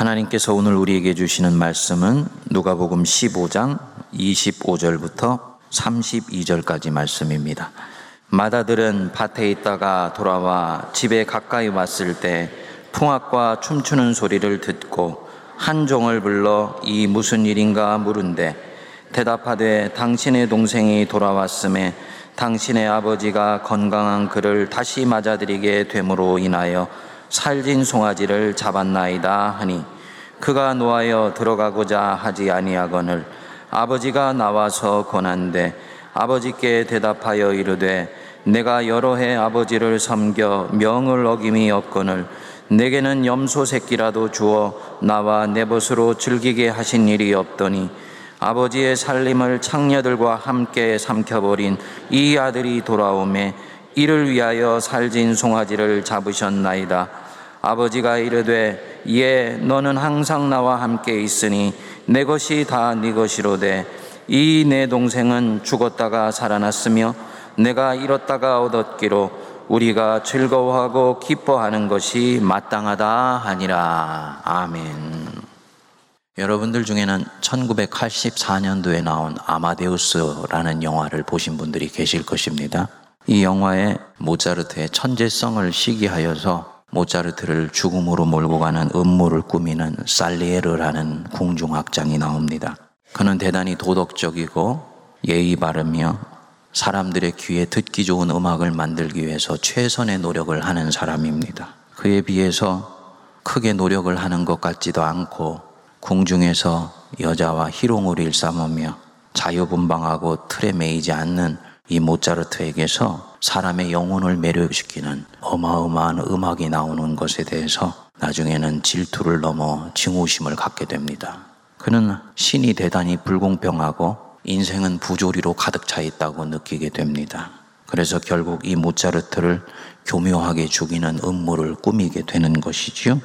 하나님께서 오늘 우리에게 주시는 말씀은 누가복음 15장 25절부터 32절까지 말씀입니다. 마다들은 밭에 있다가 돌아와 집에 가까이 왔을 때 풍악과 춤추는 소리를 듣고 한 종을 불러 이 무슨 일인가 물은데 대답하되 당신의 동생이 돌아왔음에 당신의 아버지가 건강한 그를 다시 맞아들이게 됨으로 인하여 살진 송아지를 잡았나이다 하니 그가 노하여 들어가고자 하지 아니하거늘 아버지가 나와서 권한대 아버지께 대답하여 이르되 내가 여러 해 아버지를 섬겨 명을 어김이 없거늘 내게는 염소 새끼라도 주어 나와 내 벗으로 즐기게 하신 일이 없더니 아버지의 살림을 창녀들과 함께 삼켜버린 이 아들이 돌아오매 이를 위하여 살진 송아지를 잡으셨나이다. 아버지가 이르되 예 너는 항상 나와 함께 있으니 내 것이 다 네 것이로되 이 내 동생은 죽었다가 살아났으며 내가 잃었다가 얻었기로 우리가 즐거워하고 기뻐하는 것이 마땅하다 하니라 아멘. 여러분들 중에는 1984년도에 나온 아마데우스라는 영화를 보신 분들이 계실 것입니다. 이 영화에 모차르트의 천재성을 시기하여서 모차르트를 죽음으로 몰고 가는 음모를 꾸미는 살리에르라는 궁중악장이 나옵니다. 그는 대단히 도덕적이고 예의 바르며 사람들의 귀에 듣기 좋은 음악을 만들기 위해서 최선의 노력을 하는 사람입니다. 그에 비해서 크게 노력을 하는 것 같지도 않고 궁중에서 여자와 희롱을 일삼으며 자유분방하고 틀에 매이지 않는 이 모차르트에게서 사람의 영혼을 매료시키는 어마어마한 음악이 나오는 것에 대해서 나중에는 질투를 넘어 증오심을 갖게 됩니다. 그는 신이 대단히 불공평하고 인생은 부조리로 가득 차 있다고 느끼게 됩니다. 그래서 결국 이 모차르트를 교묘하게 죽이는 음모를 꾸미게 되는 것이지요.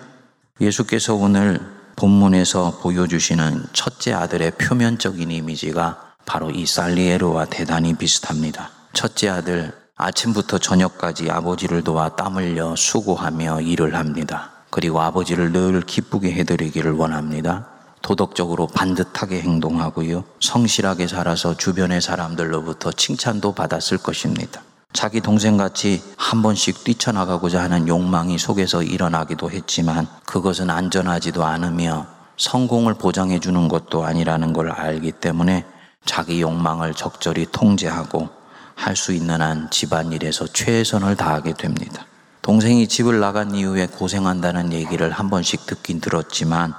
예수께서 오늘 본문에서 보여주시는 첫째 아들의 표면적인 이미지가 바로 이 살리에르와 대단히 비슷합니다. 첫째 아들 아침부터 저녁까지 아버지를 도와 땀 흘려 수고하며 일을 합니다. 그리고 아버지를 늘 기쁘게 해드리기를 원합니다. 도덕적으로 반듯하게 행동하고요. 성실하게 살아서 주변의 사람들로부터 칭찬도 받았을 것입니다. 자기 동생같이 한 번씩 뛰쳐나가고자 하는 욕망이 속에서 일어나기도 했지만 그것은 안전하지도 않으며 성공을 보장해 주는 것도 아니라는 걸 알기 때문에 자기 욕망을 적절히 통제하고 할 수 있는 한 집안일에서 최선을 다하게 됩니다. 동생이 집을 나간 이후에 고생한다는 얘기를 한 번씩 듣긴 들었지만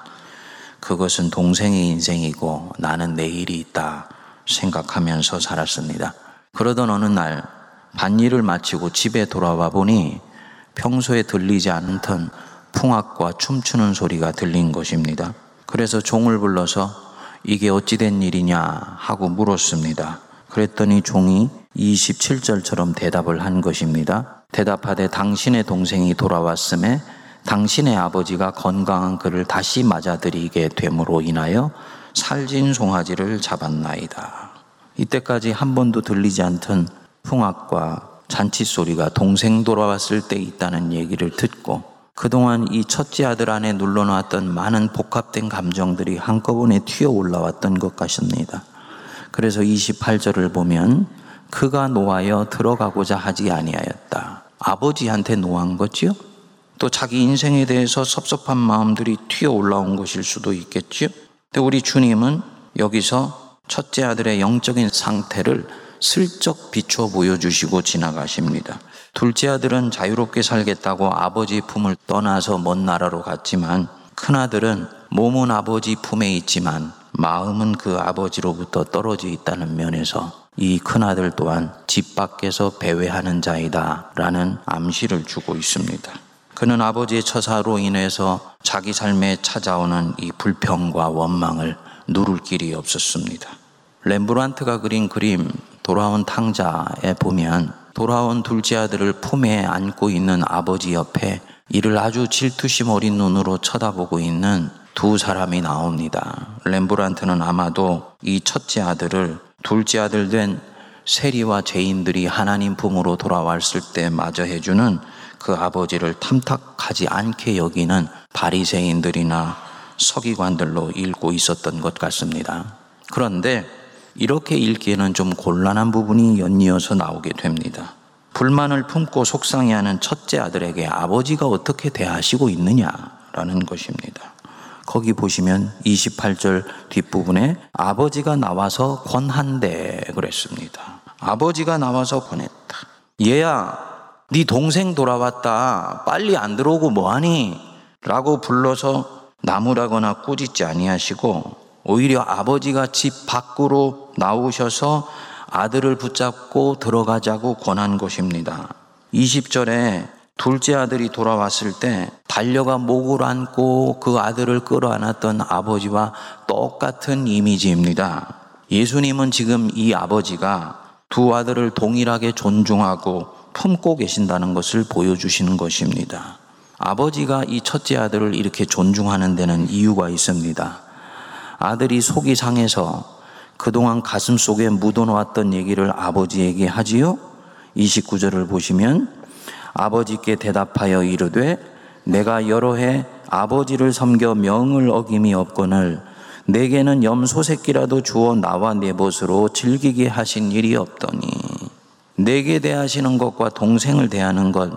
그것은 동생의 인생이고 나는 내일이 있다 생각하면서 살았습니다. 그러던 어느 날 반일을 마치고 집에 돌아와 보니 평소에 들리지 않던 풍악과 춤추는 소리가 들린 것입니다. 그래서 종을 불러서 이게 어찌된 일이냐 하고 물었습니다. 그랬더니 종이 27절처럼 대답을 한 것입니다. 대답하되 당신의 동생이 돌아왔음에 당신의 아버지가 건강한 그를 다시 맞아들이게 됨으로 인하여 살진 송아지를 잡았나이다. 이때까지 한 번도 들리지 않던 풍악과 잔치 소리가 동생 돌아왔을 때 있다는 얘기를 듣고 그동안 이 첫째 아들 안에 눌러놨던 많은 복합된 감정들이 한꺼번에 튀어 올라왔던 것 같습니다. 그래서 28절을 보면 그가 노하여 들어가고자 하지 아니하였다. 아버지한테 노한 거지요? 또 자기 인생에 대해서 섭섭한 마음들이 튀어 올라온 것일 수도 있겠지요? 근데 우리 주님은 여기서 첫째 아들의 영적인 상태를 슬쩍 비춰 보여주시고 지나가십니다. 둘째 아들은 자유롭게 살겠다고 아버지 품을 떠나서 먼 나라로 갔지만 큰아들은 몸은 아버지 품에 있지만 마음은 그 아버지로부터 떨어져 있다는 면에서 이 큰아들 또한 집 밖에서 배회하는 자이다 라는 암시를 주고 있습니다. 그는 아버지의 처사로 인해서 자기 삶에 찾아오는 이 불평과 원망을 누를 길이 없었습니다. 렘브란트가 그린 그림 돌아온 탕자에 보면 돌아온 둘째 아들을 품에 안고 있는 아버지 옆에 이를 아주 질투심 어린 눈으로 쳐다보고 있는 두 사람이 나옵니다. 렘브란트는 아마도 이 첫째 아들을 둘째 아들 된 세리와 죄인들이 하나님 품으로 돌아왔을 때 마저 해주는 그 아버지를 탐탁하지 않게 여기는 바리새인들이나 서기관들로 읽고 있었던 것 같습니다. 그런데 이렇게 읽기에는 좀 곤란한 부분이 연이어서 나오게 됩니다. 불만을 품고 속상해하는 첫째 아들에게 아버지가 어떻게 대하시고 있느냐라는 것입니다. 거기 보시면 28절 뒷부분에 아버지가 나와서 권한대 그랬습니다. 아버지가 나와서 권했다. 얘야, 네 동생 돌아왔다. 빨리 안 들어오고 뭐하니? 라고 불러서 나무라거나 꾸짖지 아니하시고 오히려 아버지가 집 밖으로 나오셔서 아들을 붙잡고 들어가자고 권한 것입니다. 20절에 둘째 아들이 돌아왔을 때 달려가 목을 안고 그 아들을 끌어안았던 아버지와 똑같은 이미지입니다. 예수님은 지금 이 아버지가 두 아들을 동일하게 존중하고 품고 계신다는 것을 보여주시는 것입니다. 아버지가 이 첫째 아들을 이렇게 존중하는 데는 이유가 있습니다. 아들이 속이 상해서 그동안 가슴 속에 묻어놓았던 얘기를 아버지에게 하지요? 29절을 보시면 아버지께 대답하여 이르되 내가 여러 해 아버지를 섬겨 명을 어김이 없거늘 내게는 염소 새끼라도 주어 나와 내 벗으로 즐기게 하신 일이 없더니 내게 대하시는 것과 동생을 대하는 것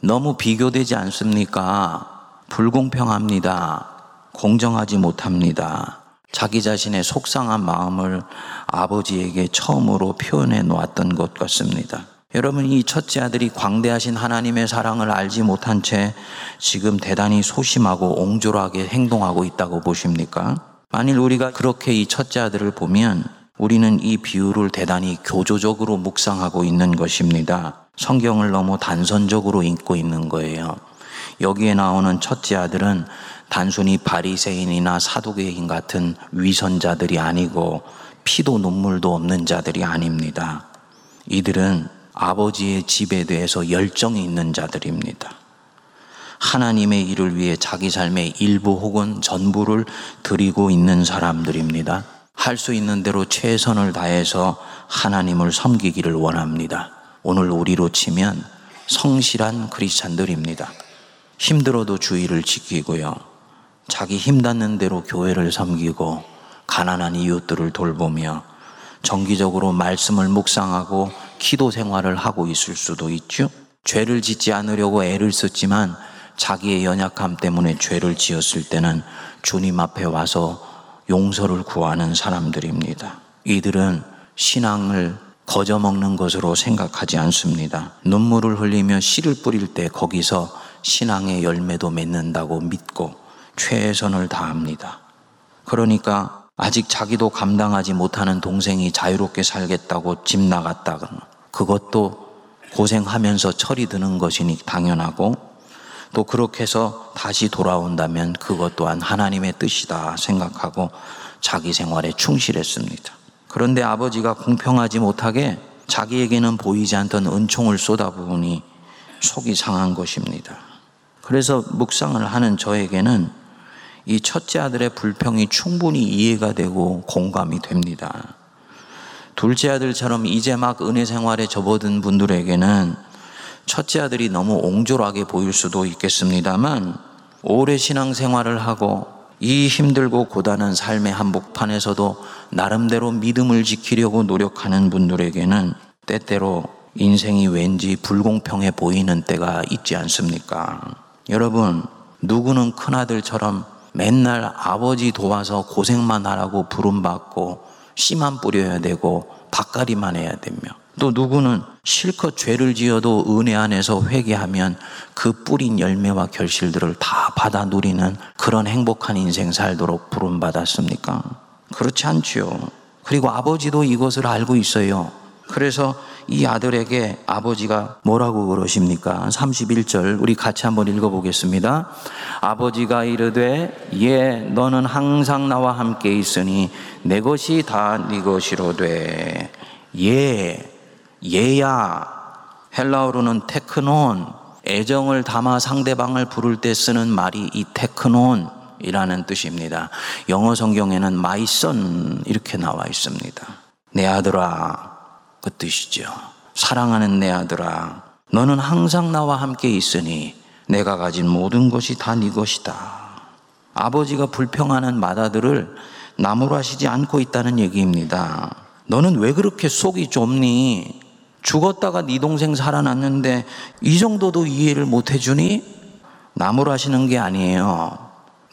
너무 비교되지 않습니까? 불공평합니다. 공정하지 못합니다. 자기 자신의 속상한 마음을 아버지에게 처음으로 표현해 놓았던 것 같습니다. 여러분, 이 첫째 아들이 광대하신 하나님의 사랑을 알지 못한 채 지금 대단히 소심하고 옹졸하게 행동하고 있다고 보십니까? 만일 우리가 그렇게 이 첫째 아들을 보면 우리는 이 비유를 대단히 교조적으로 묵상하고 있는 것입니다. 성경을 너무 단선적으로 읽고 있는 거예요. 여기에 나오는 첫째 아들은 단순히 바리새인이나 사두개인 같은 위선자들이 아니고 피도 눈물도 없는 자들이 아닙니다. 이들은 아버지의 집에 대해서 열정이 있는 자들입니다. 하나님의 일을 위해 자기 삶의 일부 혹은 전부를 드리고 있는 사람들입니다. 할 수 있는 대로 최선을 다해서 하나님을 섬기기를 원합니다. 오늘 우리로 치면 성실한 크리스찬들입니다. 힘들어도 주의를 지키고요. 자기 힘 닿는 대로 교회를 섬기고 가난한 이웃들을 돌보며 정기적으로 말씀을 묵상하고 기도 생활을 하고 있을 수도 있죠. 죄를 짓지 않으려고 애를 썼지만 자기의 연약함 때문에 죄를 지었을 때는 주님 앞에 와서 용서를 구하는 사람들입니다. 이들은 신앙을 거저먹는 것으로 생각하지 않습니다. 눈물을 흘리며 씨를 뿌릴 때 거기서 신앙의 열매도 맺는다고 믿고 최선을 다합니다. 그러니까 아직 자기도 감당하지 못하는 동생이 자유롭게 살겠다고 집 나갔다가 그것도 고생하면서 철이 드는 것이니 당연하고 또 그렇게 해서 다시 돌아온다면 그것 또한 하나님의 뜻이다 생각하고 자기 생활에 충실했습니다. 그런데 아버지가 공평하지 못하게 자기에게는 보이지 않던 은총을 쏟아부으니 속이 상한 것입니다. 그래서 묵상을 하는 저에게는 이 첫째 아들의 불평이 충분히 이해가 되고 공감이 됩니다. 둘째 아들처럼 이제 막 은혜 생활에 접어든 분들에게는 첫째 아들이 너무 옹졸하게 보일 수도 있겠습니다만 오래 신앙 생활을 하고 이 힘들고 고단한 삶의 한복판에서도 나름대로 믿음을 지키려고 노력하는 분들에게는 때때로 인생이 왠지 불공평해 보이는 때가 있지 않습니까? 여러분, 누구는 큰아들처럼 맨날 아버지 도와서 고생만 하라고 부름받고 씨만 뿌려야 되고 밭갈이만 해야 되며 또 누구는 실컷 죄를 지어도 은혜 안에서 회개하면 그 뿌린 열매와 결실들을 다 받아 누리는 그런 행복한 인생 살도록 부름받았습니까? 그렇지 않지요. 그리고 아버지도 이것을 알고 있어요. 그래서 이 아들에게 아버지가 뭐라고 그러십니까? 31절 우리 같이 한번 읽어보겠습니다. 아버지가 이르되 예 너는 항상 나와 함께 있으니 내 것이 다 네 것이로되 예 예야 헬라어로는 테크논 애정을 담아 상대방을 부를 때 쓰는 말이 이 테크논 이라는 뜻입니다. 영어 성경에는 my son 이렇게 나와 있습니다. 내 아들아 그 뜻이죠. 사랑하는 내 아들아, 너는 항상 나와 함께 있으니 내가 가진 모든 것이 다 네 것이다. 아버지가 불평하는 마다들을 나무라시지 않고 있다는 얘기입니다. 너는 왜 그렇게 속이 좁니? 죽었다가 네 동생 살아났는데 이 정도도 이해를 못 해주니? 나무라시는 게 아니에요.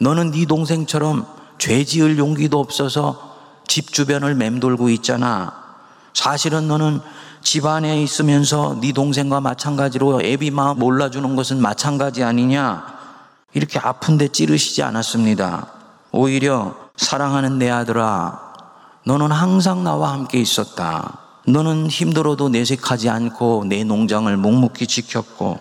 너는 네 동생처럼 죄 지을 용기도 없어서 집 주변을 맴돌고 있잖아. 사실은 너는 집 안에 있으면서 네 동생과 마찬가지로 애비 마음 몰라주는 것은 마찬가지 아니냐? 이렇게 아픈데 찌르시지 않았습니다. 오히려 사랑하는 내 아들아, 너는 항상 나와 함께 있었다. 너는 힘들어도 내색하지 않고 내 농장을 묵묵히 지켰고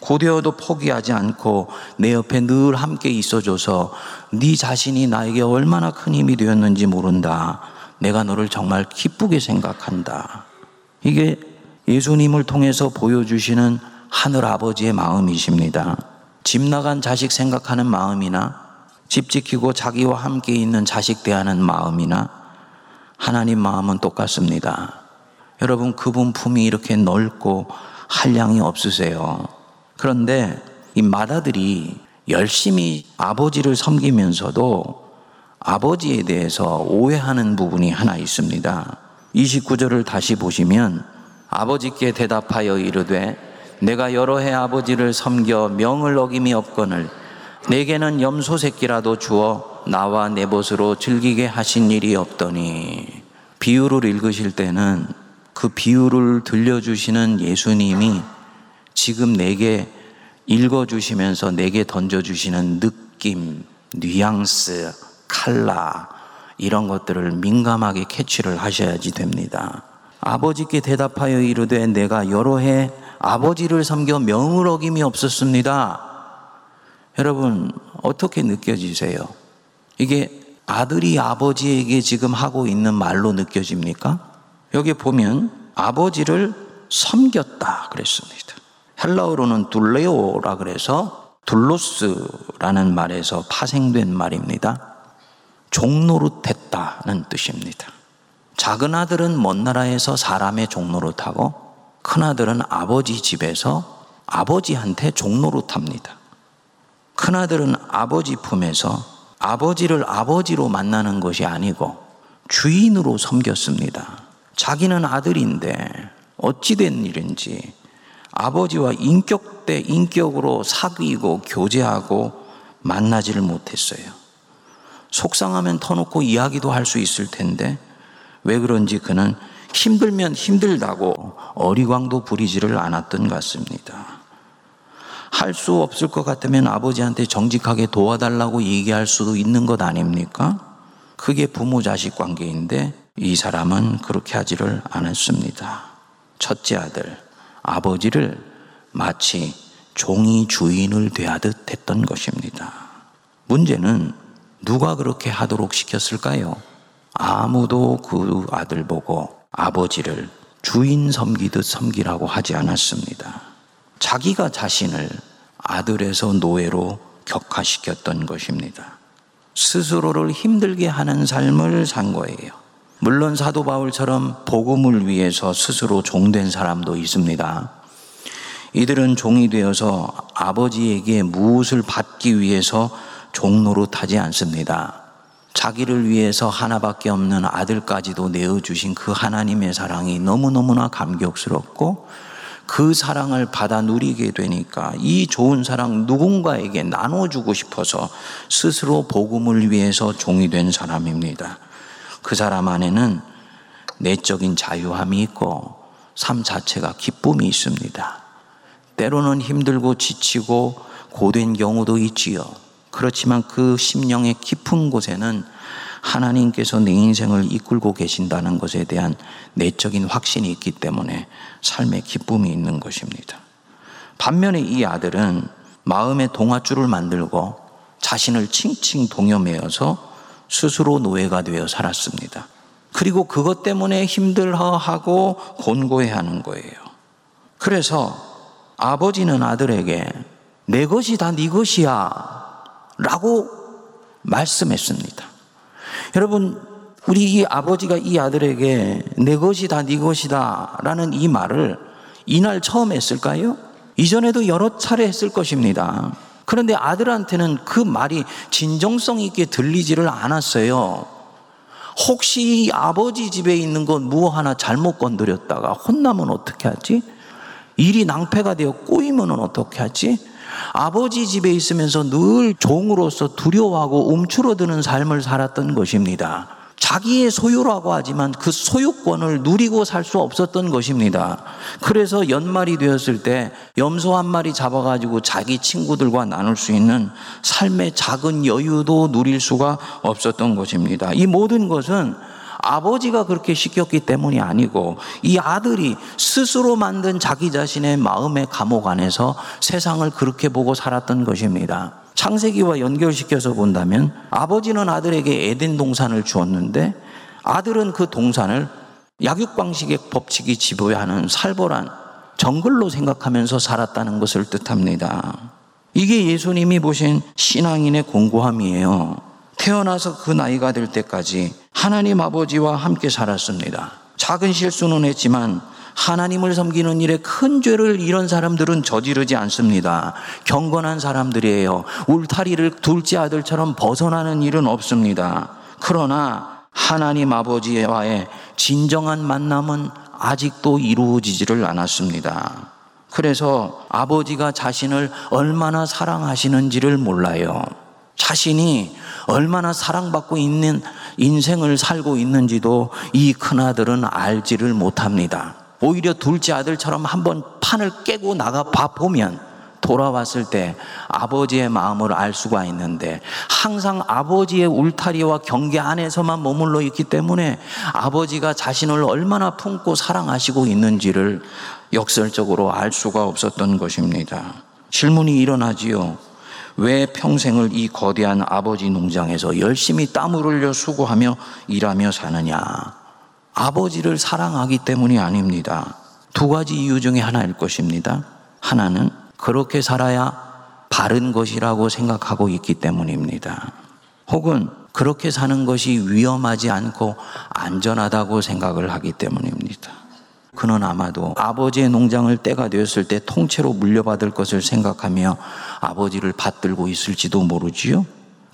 고되어도 포기하지 않고 내 옆에 늘 함께 있어줘서 네 자신이 나에게 얼마나 큰 힘이 되었는지 모른다. 내가 너를 정말 기쁘게 생각한다. 이게 예수님을 통해서 보여주시는 하늘 아버지의 마음이십니다. 집 나간 자식 생각하는 마음이나 집 지키고 자기와 함께 있는 자식 대하는 마음이나 하나님 마음은 똑같습니다. 여러분 그분 품이 이렇게 넓고 한량이 없으세요. 그런데 이 마다들이 열심히 아버지를 섬기면서도 아버지에 대해서 오해하는 부분이 하나 있습니다. 29절을 다시 보시면 아버지께 대답하여 이르되 내가 여러 해 아버지를 섬겨 명을 어김이 없거늘 내게는 염소 새끼라도 주어 나와 내 벗으로 즐기게 하신 일이 없더니 비유를 읽으실 때는 그 비유를 들려주시는 예수님이 지금 내게 읽어주시면서 내게 던져주시는 느낌, 뉘앙스, 칼라, 이런 것들을 민감하게 캐치를 하셔야지 됩니다. 아버지께 대답하여 이르되 내가 여러 해 아버지를 섬겨 명을 어김이 없었습니다. 여러분, 어떻게 느껴지세요? 이게 아들이 아버지에게 지금 하고 있는 말로 느껴집니까? 여기 보면 아버지를 섬겼다 그랬습니다. 헬라어로는 둘레오라 그래서 둘로스라는 말에서 파생된 말입니다. 종노릇했다는 뜻입니다. 작은 아들은 먼 나라에서 사람의 종노릇하고 큰 아들은 아버지 집에서 아버지한테 종노릇합니다. 큰 아들은 아버지 품에서 아버지를 아버지로 만나는 것이 아니고 주인으로 섬겼습니다. 자기는 아들인데 어찌된 일인지 아버지와 인격 대 인격으로 사귀고 교제하고 만나지를 못했어요. 속상하면 터놓고 이야기도 할 수 있을 텐데 왜 그런지 그는 힘들면 힘들다고 어리광도 부리지를 않았던 것 같습니다. 할 수 없을 것 같으면 아버지한테 정직하게 도와달라고 얘기할 수도 있는 것 아닙니까? 그게 부모 자식 관계인데 이 사람은 그렇게 하지를 않았습니다. 첫째 아들, 아버지를 마치 종이 주인을 대하듯 했던 것입니다. 문제는 누가 그렇게 하도록 시켰을까요? 아무도 그 아들 보고 아버지를 주인 섬기듯 섬기라고 하지 않았습니다. 자기가 자신을 아들에서 노예로 격화시켰던 것입니다. 스스로를 힘들게 하는 삶을 산 거예요. 물론 사도 바울처럼 복음을 위해서 스스로 종된 사람도 있습니다. 이들은 종이 되어서 아버지에게 무엇을 받기 위해서 종로로 타지 않습니다. 자기를 위해서 하나밖에 없는 아들까지도 내어주신 그 하나님의 사랑이 너무너무나 감격스럽고 그 사랑을 받아 누리게 되니까 이 좋은 사랑 누군가에게 나눠주고 싶어서 스스로 복음을 위해서 종이 된 사람입니다. 그 사람 안에는 내적인 자유함이 있고 삶 자체가 기쁨이 있습니다. 때로는 힘들고 지치고 고된 경우도 있지요. 그렇지만 그 심령의 깊은 곳에는 하나님께서 내 인생을 이끌고 계신다는 것에 대한 내적인 확신이 있기 때문에 삶의 기쁨이 있는 것입니다. 반면에 이 아들은 마음의 동화줄을 만들고 자신을 칭칭 동여매어서 스스로 노예가 되어 살았습니다. 그리고 그것 때문에 힘들어하고 곤고해 하는 거예요. 그래서 아버지는 아들에게 내 것이 다 네 것이야 라고 말씀했습니다. 여러분, 우리 이 아버지가 이 아들에게 내 것이 다 네 것이다 라는 이 말을 이날 처음 했을까요? 이전에도 여러 차례 했을 것입니다. 그런데 아들한테는 그 말이 진정성 있게 들리지를 않았어요. 혹시 아버지 집에 있는 것뭐 하나 잘못 건드렸다가 혼나면 어떻게 하지? 일이 낭패가 되어 꼬이면 어떻게 하지? 아버지 집에 있으면서 늘 종으로서 두려워하고 움츠러드는 삶을 살았던 것입니다. 자기의 소유라고 하지만 그 소유권을 누리고 살 수 없었던 것입니다. 그래서 연말이 되었을 때 염소 한 마리 잡아가지고 자기 친구들과 나눌 수 있는 삶의 작은 여유도 누릴 수가 없었던 것입니다. 이 모든 것은 아버지가 그렇게 시켰기 때문이 아니고 이 아들이 스스로 만든 자기 자신의 마음의 감옥 안에서 세상을 그렇게 보고 살았던 것입니다. 창세기와 연결시켜서 본다면 아버지는 아들에게 에덴 동산을 주었는데 아들은 그 동산을 약육방식의 법칙이 지배하는 살벌한 정글로 생각하면서 살았다는 것을 뜻합니다. 이게 예수님이 보신 신앙인의 공고함이에요. 태어나서 그 나이가 될 때까지 하나님 아버지와 함께 살았습니다. 작은 실수는 했지만 하나님을 섬기는 일에 큰 죄를 이런 사람들은 저지르지 않습니다. 경건한 사람들이에요. 울타리를 둘째 아들처럼 벗어나는 일은 없습니다. 그러나 하나님 아버지와의 진정한 만남은 아직도 이루어지지를 않았습니다. 그래서 아버지가 자신을 얼마나 사랑하시는지를 몰라요. 자신이 얼마나 사랑받고 있는 인생을 살고 있는지도 이 큰아들은 알지를 못합니다. 오히려 둘째 아들처럼 한번 판을 깨고 나가 봐 보면 돌아왔을 때 아버지의 마음을 알 수가 있는데 항상 아버지의 울타리와 경계 안에서만 머물러 있기 때문에 아버지가 자신을 얼마나 품고 사랑하시고 있는지를 역설적으로 알 수가 없었던 것입니다. 질문이 일어나지요. 왜 평생을 이 거대한 아버지 농장에서 열심히 땀을 흘려 수고하며 일하며 사느냐? 아버지를 사랑하기 때문이 아닙니다. 두 가지 이유 중에 하나일 것입니다. 하나는 그렇게 살아야 바른 것이라고 생각하고 있기 때문입니다. 혹은 그렇게 사는 것이 위험하지 않고 안전하다고 생각을 하기 때문입니다. 그는 아마도 아버지의 농장을 때가 되었을 때 통째로 물려받을 것을 생각하며 아버지를 받들고 있을지도 모르지요.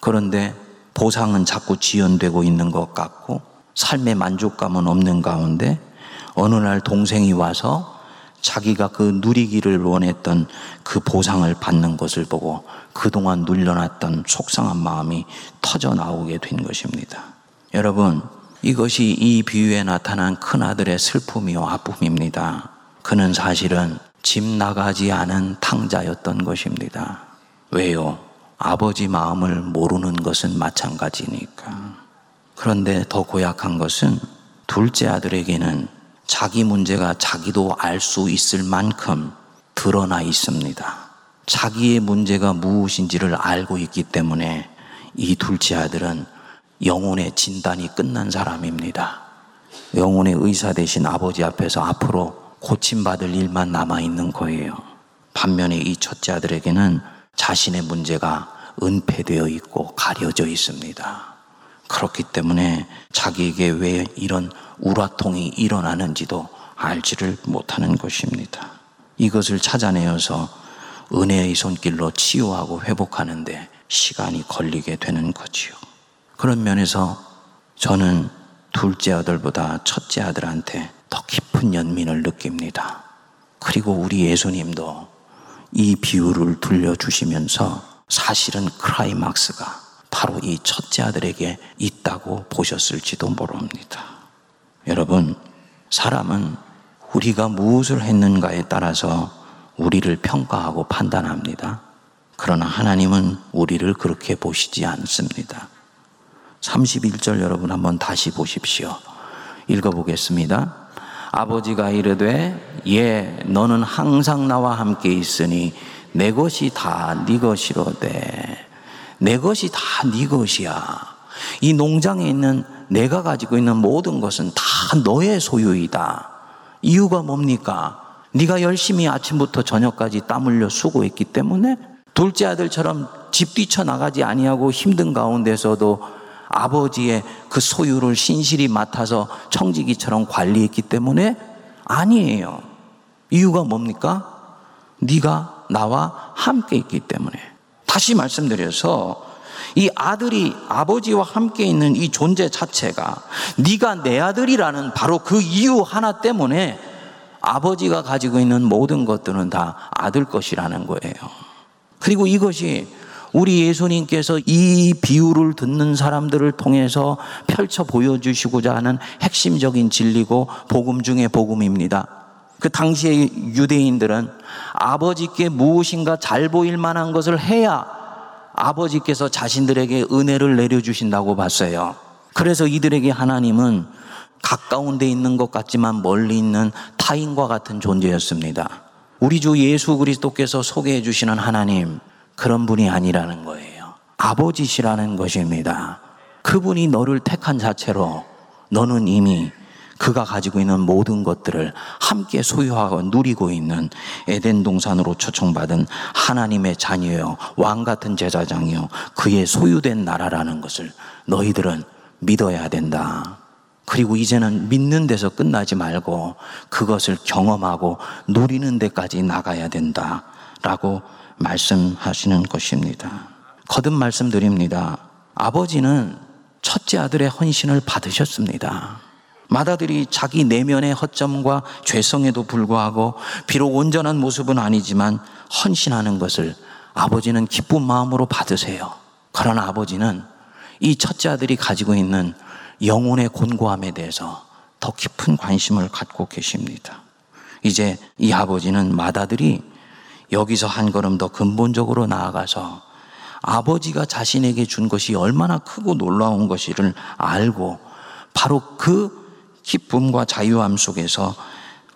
그런데 보상은 자꾸 지연되고 있는 것 같고 삶의 만족감은 없는 가운데 어느 날 동생이 와서 자기가 그 누리기를 원했던 그 보상을 받는 것을 보고 그동안 눌려놨던 속상한 마음이 터져 나오게 된 것입니다. 여러분, 이것이 이 비유에 나타난 큰아들의 슬픔이요 아픔입니다. 그는 사실은 집 나가지 않은 탕자였던 것입니다. 왜요? 아버지 마음을 모르는 것은 마찬가지니까. 그런데 더 고약한 것은 둘째 아들에게는 자기 문제가 자기도 알 수 있을 만큼 드러나 있습니다. 자기의 문제가 무엇인지를 알고 있기 때문에 이 둘째 아들은 영혼의 진단이 끝난 사람입니다. 영혼의 의사 대신 아버지 앞에서 앞으로 고침받을 일만 남아있는 거예요. 반면에 이 첫째 아들에게는 자신의 문제가 은폐되어 있고 가려져 있습니다. 그렇기 때문에 자기에게 왜 이런 우라통이 일어나는지도 알지를 못하는 것입니다. 이것을 찾아내어서 은혜의 손길로 치유하고 회복하는데 시간이 걸리게 되는 거지요. 그런 면에서 저는 둘째 아들보다 첫째 아들한테 더 깊은 연민을 느낍니다. 그리고 우리 예수님도 이 비유를 들려주시면서 사실은 크라이막스가 바로 이 첫째 아들에게 있다고 보셨을지도 모릅니다. 여러분, 사람은 우리가 무엇을 했는가에 따라서 우리를 평가하고 판단합니다. 그러나 하나님은 우리를 그렇게 보시지 않습니다. 31절 여러분 한번 다시 보십시오. 읽어보겠습니다. 아버지가 이르되 예 너는 항상 나와 함께 있으니 내 것이 다 네 것이로되 내 것이 다 네 것이야. 이 농장에 있는 내가 가지고 있는 모든 것은 다 너의 소유이다. 이유가 뭡니까? 네가 열심히 아침부터 저녁까지 땀 흘려 수고했기 때문에 둘째 아들처럼 집 뛰쳐 나가지 아니하고 힘든 가운데서도 아버지의 그 소유를 신실히 맡아서 청지기처럼 관리했기 때문에 아니에요. 이유가 뭡니까? 네가 나와 함께 있기 때문에 다시 말씀드려서 이 아들이 아버지와 함께 있는 이 존재 자체가 네가 내 아들이라는 바로 그 이유 하나 때문에 아버지가 가지고 있는 모든 것들은 다 아들 것이라는 거예요. 그리고 이것이 우리 예수님께서 이 비유를 듣는 사람들을 통해서 펼쳐 보여주시고자 하는 핵심적인 진리고 복음 중의 복음입니다. 그 당시의 유대인들은 아버지께 무엇인가 잘 보일 만한 것을 해야 아버지께서 자신들에게 은혜를 내려주신다고 봤어요. 그래서 이들에게 하나님은 가까운 데 있는 것 같지만 멀리 있는 타인과 같은 존재였습니다. 우리 주 예수 그리스도께서 소개해 주시는 하나님, 그런 분이 아니라는 거예요. 아버지시라는 것입니다. 그분이 너를 택한 자체로 너는 이미 그가 가지고 있는 모든 것들을 함께 소유하고 누리고 있는 에덴 동산으로 초청받은 하나님의 자녀요, 왕 같은 제사장이요, 그의 소유된 나라라는 것을 너희들은 믿어야 된다. 그리고 이제는 믿는 데서 끝나지 말고 그것을 경험하고 누리는 데까지 나가야 된다. 라고 말씀하시는 것입니다. 거듭 말씀드립니다. 아버지는 첫째 아들의 헌신을 받으셨습니다. 맏아들이 자기 내면의 허점과 죄성에도 불구하고 비록 온전한 모습은 아니지만 헌신하는 것을 아버지는 기쁜 마음으로 받으세요. 그러나 아버지는 이 첫째 아들이 가지고 있는 영혼의 곤고함에 대해서 더 깊은 관심을 갖고 계십니다. 이제 이 아버지는 맏아들이 여기서 한 걸음 더 근본적으로 나아가서 아버지가 자신에게 준 것이 얼마나 크고 놀라운 것이를 알고 바로 그 기쁨과 자유함 속에서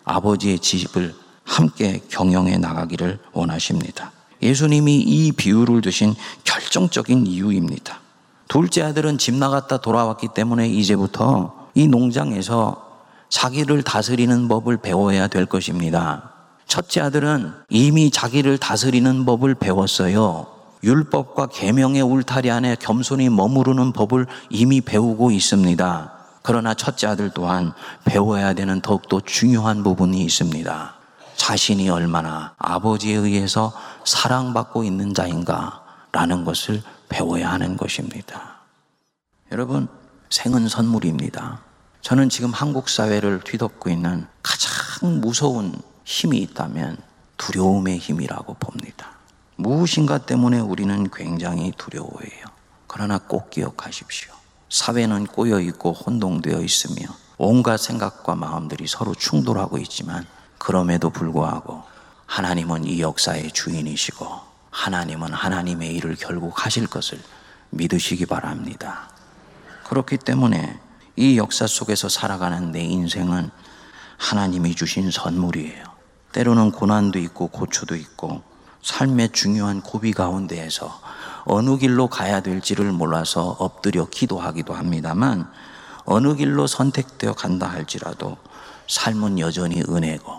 아버지의 집을 함께 경영해 나가기를 원하십니다. 예수님이 이 비유를 드신 결정적인 이유입니다. 둘째 아들은 집 나갔다 돌아왔기 때문에 이제부터 이 농장에서 자기를 다스리는 법을 배워야 될 것입니다. 첫째 아들은 이미 자기를 다스리는 법을 배웠어요. 율법과 계명의 울타리 안에 겸손히 머무르는 법을 이미 배우고 있습니다. 그러나 첫째 아들 또한 배워야 되는 더욱더 중요한 부분이 있습니다. 자신이 얼마나 아버지에 의해서 사랑받고 있는 자인가 라는 것을 배워야 하는 것입니다. 여러분, 생은 선물입니다. 저는 지금 한국 사회를 뒤덮고 있는 가장 무서운 힘이 있다면 두려움의 힘이라고 봅니다. 무엇인가 때문에 우리는 굉장히 두려워해요. 그러나 꼭 기억하십시오. 사회는 꼬여 있고 혼동되어 있으며 온갖 생각과 마음들이 서로 충돌하고 있지만 그럼에도 불구하고 하나님은 이 역사의 주인이시고 하나님은 하나님의 일을 결국 하실 것을 믿으시기 바랍니다. 그렇기 때문에 이 역사 속에서 살아가는 내 인생은 하나님이 주신 선물이에요. 때로는 고난도 있고 고초도 있고 삶의 중요한 고비 가운데에서 어느 길로 가야 될지를 몰라서 엎드려 기도하기도 합니다만 어느 길로 선택되어 간다 할지라도 삶은 여전히 은혜고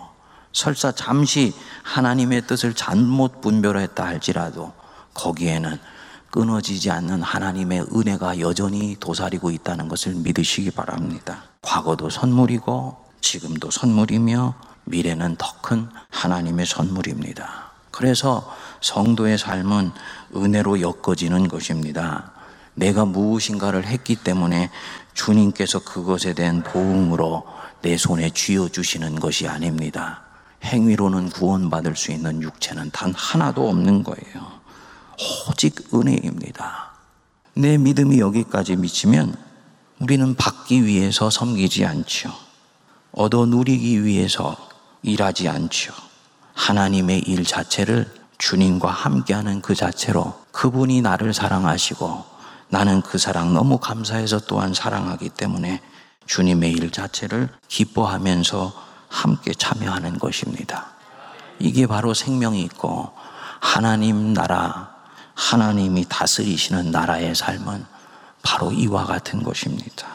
설사 잠시 하나님의 뜻을 잘못 분별했다 할지라도 거기에는 끊어지지 않는 하나님의 은혜가 여전히 도사리고 있다는 것을 믿으시기 바랍니다. 과거도 선물이고 지금도 선물이며 미래는 더 큰 하나님의 선물입니다. 그래서 성도의 삶은 은혜로 엮어지는 것입니다. 내가 무엇인가를 했기 때문에 주님께서 그것에 대한 보응으로 내 손에 쥐어 주시는 것이 아닙니다. 행위로는 구원받을 수 있는 육체는 단 하나도 없는 거예요. 오직 은혜입니다. 내 믿음이 여기까지 미치면 우리는 받기 위해서 섬기지 않죠. 얻어 누리기 위해서 일하지 않죠. 하나님의 일 자체를 주님과 함께하는 그 자체로 그분이 나를 사랑하시고 나는 그 사랑 너무 감사해서 또한 사랑하기 때문에 주님의 일 자체를 기뻐하면서 함께 참여하는 것입니다. 이게 바로 생명이 있고 하나님 나라, 하나님이 다스리시는 나라의 삶은 바로 이와 같은 것입니다.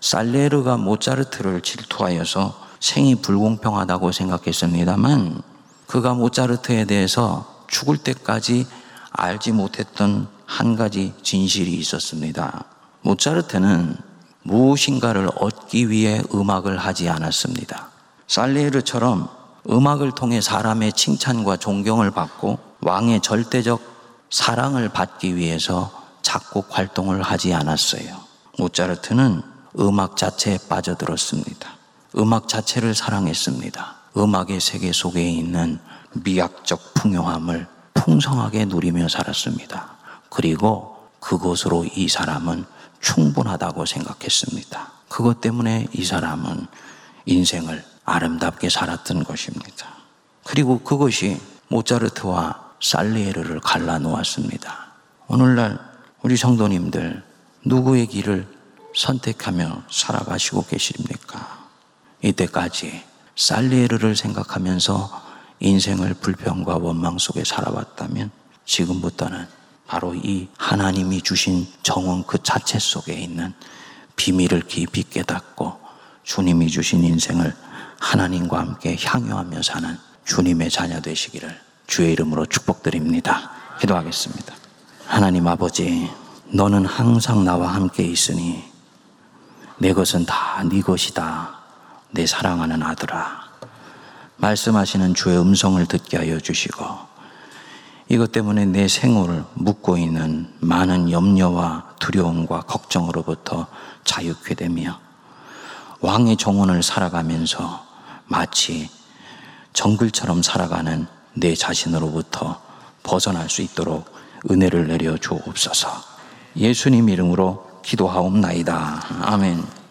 살레르가 모차르트를 질투하여서 생이 불공평하다고 생각했습니다만 그가 모차르트에 대해서 죽을 때까지 알지 못했던 한 가지 진실이 있었습니다. 모차르트는 무엇인가를 얻기 위해 음악을 하지 않았습니다. 살레르처럼 음악을 통해 사람의 칭찬과 존경을 받고 왕의 절대적 사랑을 받기 위해서 작곡 활동을 하지 않았어요. 모차르트는 음악 자체에 빠져들었습니다. 음악 자체를 사랑했습니다. 음악의 세계 속에 있는 미학적 풍요함을 풍성하게 누리며 살았습니다. 그리고 그것으로 이 사람은 충분하다고 생각했습니다. 그것 때문에 이 사람은 인생을 아름답게 살았던 것입니다. 그리고 그것이 모차르트와 살리에르를 갈라놓았습니다. 오늘날 우리 성도님들 누구의 길을 선택하며 살아가시고 계십니까? 이때까지 살리에르를 생각하면서 인생을 불평과 원망 속에 살아왔다면 지금부터는 바로 이 하나님이 주신 정원 그 자체 속에 있는 비밀을 깊이 깨닫고 주님이 주신 인생을 하나님과 함께 향유하며 사는 주님의 자녀 되시기를 주의 이름으로 축복드립니다. 기도하겠습니다. 하나님 아버지, 너는 항상 나와 함께 있으니 내 것은 다 네 것이다. 내 사랑하는 아들아. 말씀하시는 주의 음성을 듣게 하여 주시고 이것 때문에 내 생활을 묻고 있는 많은 염려와 두려움과 걱정으로부터 자유케 되며 왕의 정원을 살아가면서 마치 정글처럼 살아가는 내 자신으로부터 벗어날 수 있도록 은혜를 내려 주옵소서. 예수님 이름으로 기도하옵나이다. 아멘.